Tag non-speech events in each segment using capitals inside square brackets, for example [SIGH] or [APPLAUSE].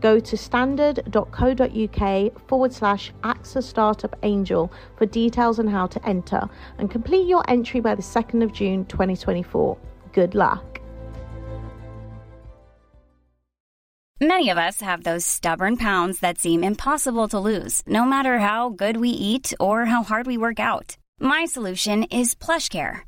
Go to standard.co.uk forward slash AXA Startup Angel for details on how to enter and complete your entry by the 2nd of June 2024. Good luck. Many of us have those stubborn pounds that seem impossible to lose, no matter how good we eat or how hard we work out. My solution is PlushCare.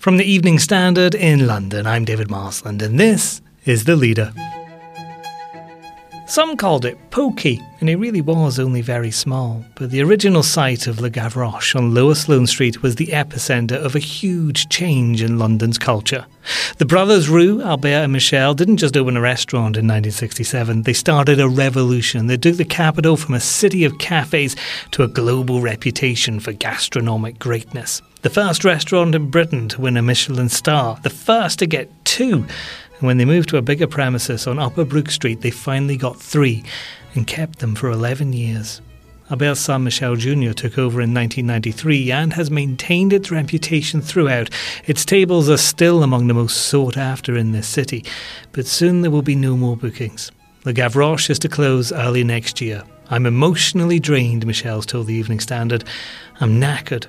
From the Evening Standard in London, I'm David Marsland, and this is The Leader. Some called it pokey, and it really was only very small. But the original site of Le Gavroche on Lower Sloane Street was the epicentre of a huge change in London's culture. The brothers Roux, Albert and Michel, didn't just open a restaurant in 1967, they started a revolution. They took the capital from a city of cafes to a global reputation for gastronomic greatness. The first restaurant in Britain to win a Michelin star, the first to get two and when they moved to a bigger premises on Upper Brook Street, they finally got three and kept them for 11 years. Albert's son Michel Jr. took over in 1993 and has maintained its reputation throughout. Its tables are still among the most sought after in this city, but soon there will be no more bookings. The Gavroche is to close early next year. I'm emotionally drained, Michel's told the Evening Standard. I'm knackered.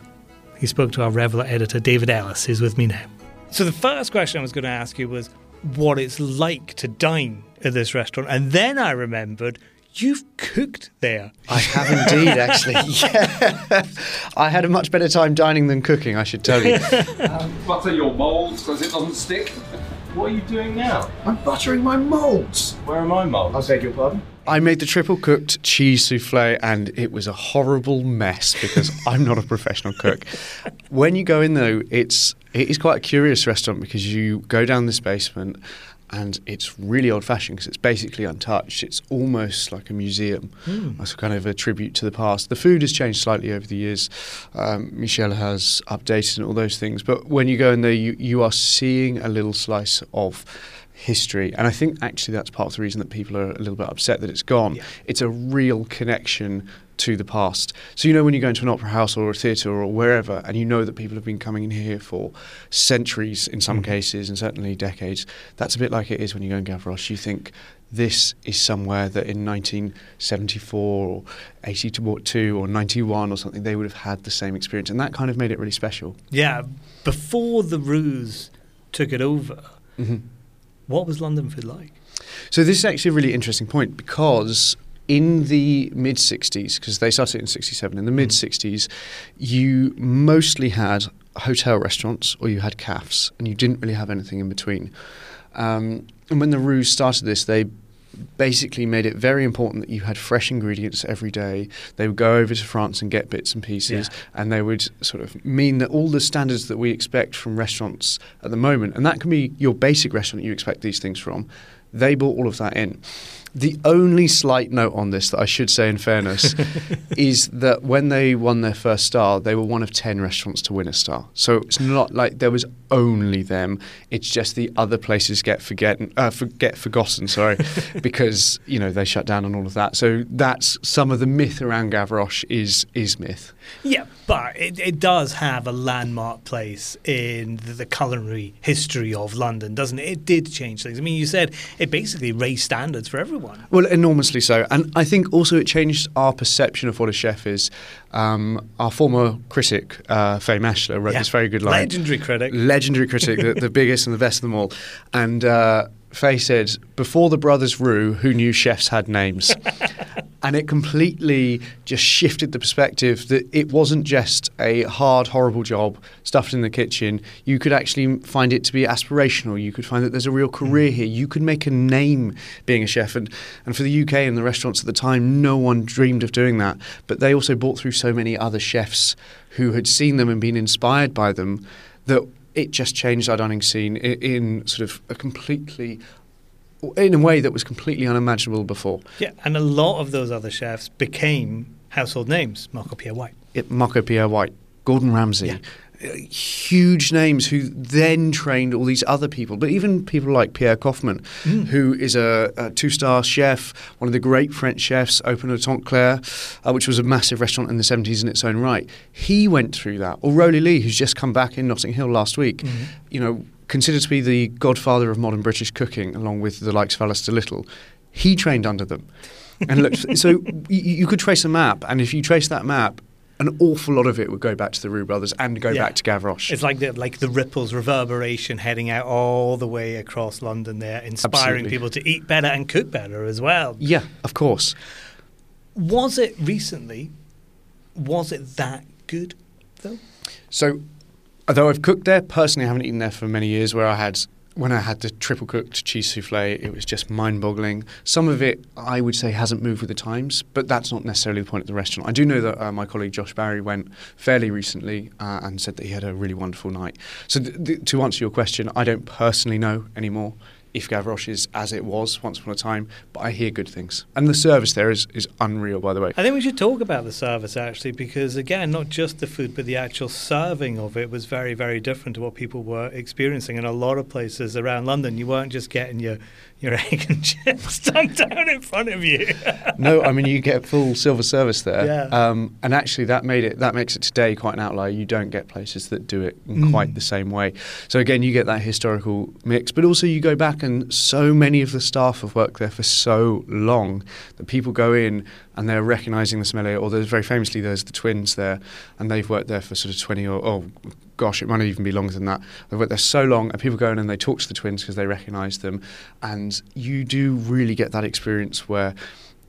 He spoke to our Reveller editor, David Ellis, who's with me now. So the first question I was going to ask you was what it's like to dine at this restaurant. And then I remembered You've cooked there. I have indeed, actually. [LAUGHS] Yeah. [LAUGHS] I had a much better time dining than cooking, I should tell you. [LAUGHS] um, butter your moulds because it doesn't stick. What are you doing now? I'm buttering my moulds. Where are my moulds? I beg your pardon? I made the triple cooked cheese souffle and it was a horrible mess because [LAUGHS] I'm not a professional cook. When you go in though, it's it is quite a curious restaurant because you go down this basement and it's really old fashioned because it's basically untouched. It's almost like a museum. Mm. Kind of a tribute to the past. The food has changed slightly over the years. Um, Michel has updated and all those things. But when you go in there, you, you are seeing a little slice of history. And I think actually that's part of the reason that people are a little bit upset that it's gone. Yeah. It's a real connection to the past. So you know when you go into an opera house or a theatre or wherever, and you know that people have been coming in here for centuries in some mm. cases, and certainly decades. That's a bit like it is when you go in Gavroche. You think this is somewhere that in 1974 or 82 or 91 or something they would have had the same experience, and that kind of made it really special. Yeah, before the Ruse took it over, mm-hmm. What was London food like? So this is actually a really interesting point because in the mid 60s, because they started in 67, in the mid 60s, you mostly had hotel restaurants or you had cafes, and you didn't really have anything in between. Um, and when the Roux started this, they basically made it very important that you had fresh ingredients every day. They would go over to France and get bits and pieces, yeah. and they would sort of mean that all the standards that we expect from restaurants at the moment, and that can be your basic restaurant you expect these things from, they brought all of that in. The only slight note on this that I should say, in fairness, [LAUGHS] is that when they won their first star, they were one of 10 restaurants to win a star. So it's not like there was only them. It's just the other places get forgotten, uh, forget forgotten, sorry, [LAUGHS] because, you know, they shut down and all of that. So that's some of the myth around Gavroche is, is myth. Yeah, but it, it does have a landmark place in the, the culinary history of London, doesn't it? It did change things. I mean, you said it basically raised standards for everyone everyone. Well, enormously so. And I think also it changed our perception of what a chef is. Um, our former critic, uh, Fay Maschler, wrote yeah. this very good line. Legendary critic. Legendary critic, the, the, biggest and the best of them all. And uh, Fay said, before the brothers Roux, who knew chefs had names? [LAUGHS] and it completely just shifted the perspective that it wasn't just a hard, horrible job stuffed in the kitchen. You could actually find it to be aspirational. You could find that there's a real career mm. here. You could make a name being a chef. And, and for the UK and the restaurants at the time, no one dreamed of doing that. But they also brought through so many other chefs who had seen them and been inspired by them that it just changed our dining scene in, in sort of a completely in a way that was completely unimaginable before. Yeah, and a lot of those other chefs became household names. Marco Pierre White. It, Marco Pierre White, Gordon Ramsay. Yeah. Huge names who then trained all these other people, but even people like Pierre Koffmann, who is a, a two-star chef, one of the great French chefs, opened a Claire, uh, which was a massive restaurant in the 70s in its own right. He went through that. Or Rowley Leigh, who's just come back in Notting Hill last week, you know, considered to be the godfather of modern British cooking, along with the likes of Alastair Little. He trained under them. And look, [LAUGHS] so you, you could trace a map, and if you trace that map, an awful lot of it would go back to the Roux brothers and go Yeah. back to Gavroche. It's like the like the ripples reverberation heading out all the way across London there, inspiring Absolutely. people to eat better and cook better as well. yeah, of course. Was it recently? Was it that good though? So, although I've cooked there, personally, I haven't eaten there for many years. Where I had when I had the triple cooked cheese souffle, it was just mind boggling. Some of it, I would say, hasn't moved with the times, but that's not necessarily the point of the restaurant. I do know that uh, my colleague Josh Barrie went fairly recently uh, and said that he had a really wonderful night. So, th- th- to answer your question, I don't personally know anymore. If Gavroche is as it was once upon a time, but I hear good things. And the service there is, is unreal, by the way. I think we should talk about the service actually, because again, not just the food, but the actual serving of it was very, very different to what people were experiencing. In a lot of places around London, you weren't just getting your your egg and [LAUGHS] chips dumped down in front of you. [LAUGHS] no, I mean you get full silver service there, Yeah. um, and actually that made it that makes it today quite an outlier. You don't get places that do it in Mm. quite the same way. So again, you get that historical mix, but also you go back and so many of the staff have worked there for so long that people go in and they're recognising the smell. Or there's very famously there's the twins there, and they've worked there for sort of twenty or oh gosh, it might even be longer than that. They've worked there so long, and people go in and they talk to the twins because they recognise them, and you do really get that experience where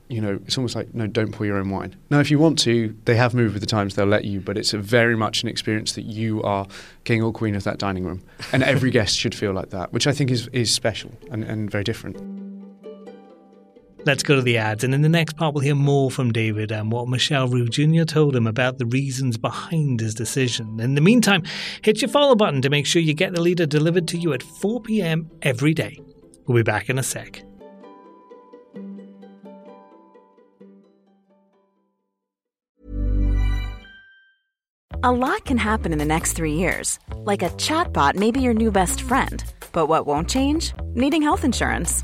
you know, it's almost like, no, don't pour your own wine. Now, if you want to, they have moved with the times, they'll let you, but it's a very much an experience that you are king or queen of that dining room. And every [LAUGHS] guest should feel like that, which I think is, is special and, and very different. Let's go to the ads, and in the next part, we'll hear more from David and what Michel Roux Jr. told him about the reasons behind his decision. In the meantime, hit your follow button to make sure you get the leader delivered to you at 4 p.m. every day. We'll be back in a sec. A lot can happen in the next three years. Like a chatbot may be your new best friend. But what won't change? Needing health insurance.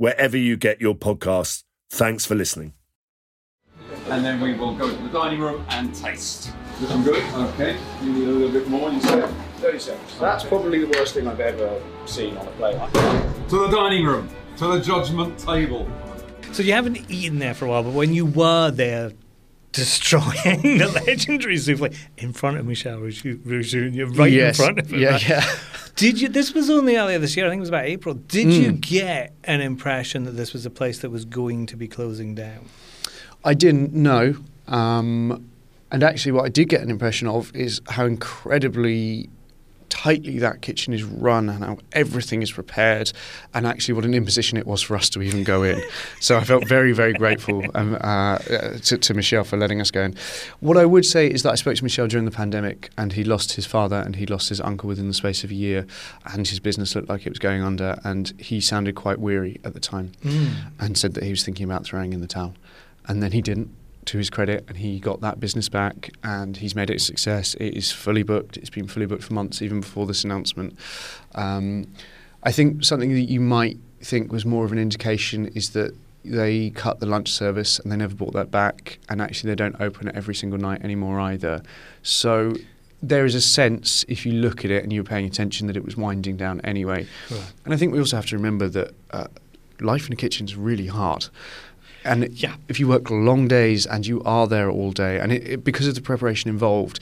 wherever you get your podcasts. Thanks for listening. And then we will go to the dining room and taste. Looking good? Okay. You need a little bit more, you said? 30 seconds. That's probably the worst thing I've ever seen on a plate. To the dining room. To the judgment table. So you haven't eaten there for a while, but when you were there destroying [LAUGHS] the legendary souffle in front of Michel Roux Roux Jr., right Yes. in front of him. Yeah, right? yeah. Did you? This was only earlier this year. I think it was about April. Did you Mm. get an impression that this was a place that was going to be closing down? I didn't know. Um, and actually, what I did get an impression of is how incredibly tightly that kitchen is run and how everything is prepared, and actually what an imposition it was for us to even go in. [LAUGHS] so I felt very, very grateful um, uh, to, to Michel for letting us go in. What I would say is that I spoke to Michel during the pandemic, and he lost his father and he lost his uncle within the space of a year, and his business looked like it was going under, and he sounded quite weary at the time, Mm. and said that he was thinking about throwing in the towel, and then he didn't to his credit, and he got that business back, and he's made it a success. It is fully booked. It's been fully booked for months, even before this announcement. Um, I think something that you might think was more of an indication is that they cut the lunch service and they never brought that back, and actually they don't open it every single night anymore either. So there is a sense, if you look at it and you're paying attention, that it was winding down anyway. Right. And I think we also have to remember that uh, life in a kitchen is really hard. And Yeah. if you work long days and you are there all day, and it, it, because of the preparation involved,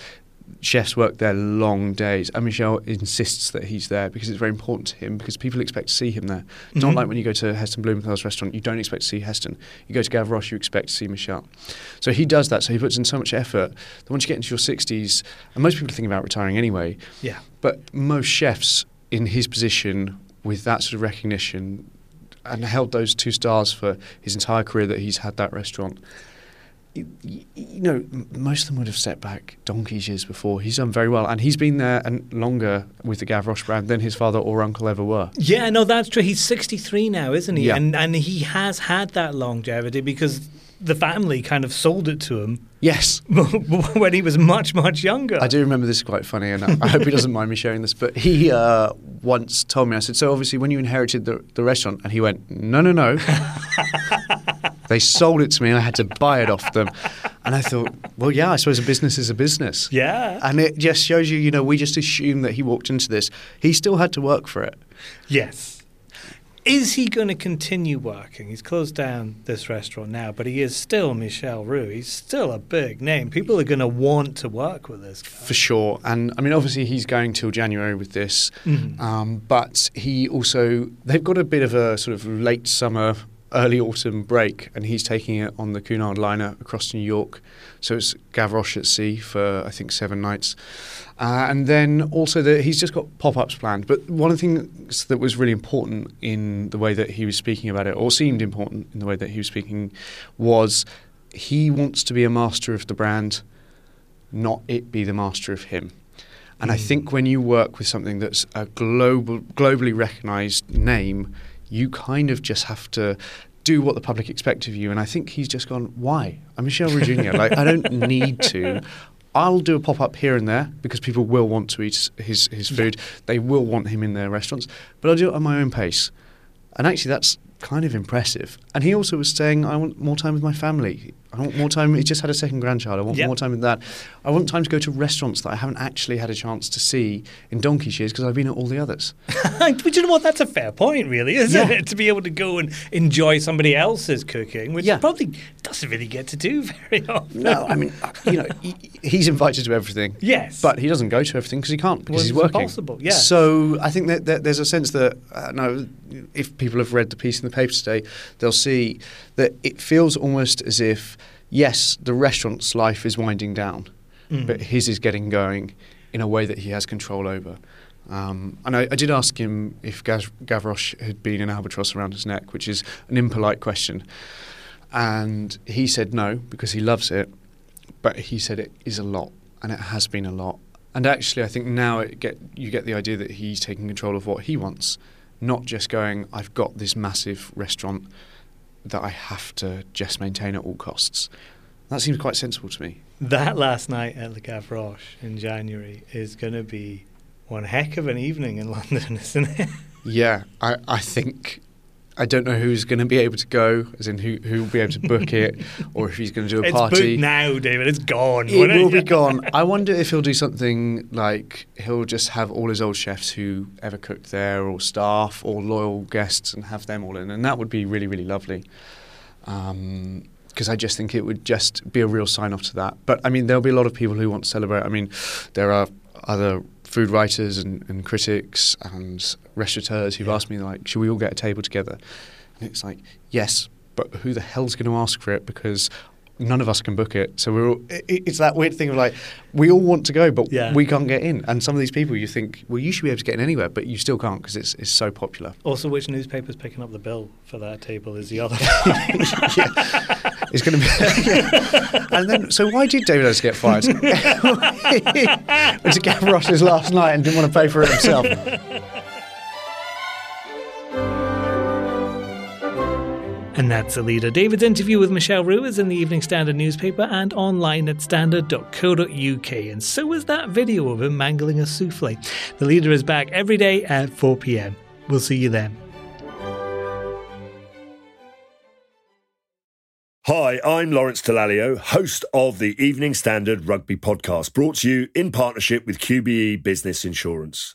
chefs work there long days. And Michel insists that he's there because it's very important to him because people expect to see him there. It's Mhm. not like when you go to Heston Blumenthal's restaurant, you don't expect to see Heston. You go to Gavroche, you expect to see Michel. So he does that. So he puts in so much effort that once you get into your 60s, and most people are thinking about retiring anyway, Yeah. but most chefs in his position with that sort of recognition and held those two stars for his entire career that he's had that restaurant. You know, most of them would have stepped back donkey's years before. He's done very well, and he's been there and longer with the Gavroche brand than his father or uncle ever were. Yeah, no, that's true. He's 63 now, isn't he? Yeah. And and he has had that longevity because the family kind of sold it to him Yes, [LAUGHS] when he was much much younger. I do remember this is quite funny, and I, I hope he doesn't mind me sharing this. But he uh, once told me, I said, "So obviously, when you inherited the, the restaurant," and he went, "No, no, no." [LAUGHS] they sold it to me, and I had to buy it off them. And I thought, well, yeah, I suppose a business is a business. Yeah. And it just shows you, you know, we just assume that he walked into this. He still had to work for it. Yes. Is he going to continue working? He's closed down this restaurant now, but he is still Michel Roux. He's still a big name. People are going to want to work with this guy. For sure. And I mean, obviously, he's going till January with this. Mhm. Um, but he also, they've got a bit of a sort of late summer, early autumn break, and he's taking it on the Cunard liner across to New York. So it's Gavroche at sea for, I think, seven nights. Uh, and then also, the, he's just got pop ups planned. But one of the things that was really important in the way that he was speaking about it, or seemed important in the way that he was speaking, was he wants to be a master of the brand, not it be the master of him. And I think when you work with something that's a global, globally recognized name, you kind of just have to do what the public expect of you. And I think he's just gone, why? I'm Michel Jr. like, I don't [LAUGHS] need to. I'll do a pop up here and there because people will want to eat his, his food. They will want him in their restaurants, but I'll do it at my own pace. And actually, that's kind of impressive. And he also was saying, I want more time with my family. I want more time. He just had a second grandchild. I want Yep. more time with that. I want time to go to restaurants that I haven't actually had a chance to see in donkey's years because I've been at all the others. [LAUGHS] but you know what? That's a fair point, really, isn't Yeah. it? [LAUGHS] To be able to go and enjoy somebody else's cooking, which Yeah. probably doesn't really get to do [LAUGHS] very often. No, I mean, uh, you know, he, he's invited to everything. Yes. But he doesn't go to everything because he can't because Well, he's it's working. impossible, yes. So I think that, that there's a sense that uh, no, if people have read the piece in the paper today, they'll see that it feels almost as if yes, the restaurant's life is winding down, Mm. but his is getting going in a way that he has control over. Um, and I, I did ask him if Gav- Gavroche had been an albatross around his neck, which is an impolite question. And he said no because he loves it, but he said it is a lot, and it has been a lot. And actually, I think now it get you get the idea that he's taking control of what he wants, not just going, "I've got this massive restaurant that I have to just maintain at all costs." That seems quite sensible to me. That last night at Le Gavroche in January is going to be one heck of an evening in [LAUGHS] London, isn't it? Yeah, I, I think I don't know who's going to be able to go, as in who who will be able to book it, [LAUGHS] or if he's going to do a it's party. booked now, David. It's gone. It will be gone. [LAUGHS] I wonder if he'll do something like he'll just have all his old chefs who ever cooked there, or staff, or loyal guests, and have them all in, and that would be really, really lovely. Um, because I just think it would just be a real sign off to that. But I mean, there'll be a lot of people who want to celebrate. I mean, there are other food writers and, and critics and restaurateurs who've asked me like, should we all get a table together? And it's like, yes, but who the hell's going to ask for it? Because none of us can book it. So we're all, it, it's that weird thing of like we all want to go, but Yeah. we can't get in. And some of these people, you think, well, you should be able to get in anywhere, but you still can't because it's it's so popular. Also, which newspaper's picking up the bill for that table is the other. [LAUGHS] [LAUGHS] It's going to be. [LAUGHS] and then, so why did David Ellis get fired? Went to Gavroche's last night and didn't want to pay for it himself. And that's the leader. David's interview with Michel Roux is in the Evening Standard newspaper and online at standard.co.uk. And so is that video of him mangling a souffle. The leader is back every day at 4 pm. We'll see you then. Hi, I'm Lawrence Dallaglio, host of the Evening Standard Rugby Podcast, brought to you in partnership with QBE Business Insurance.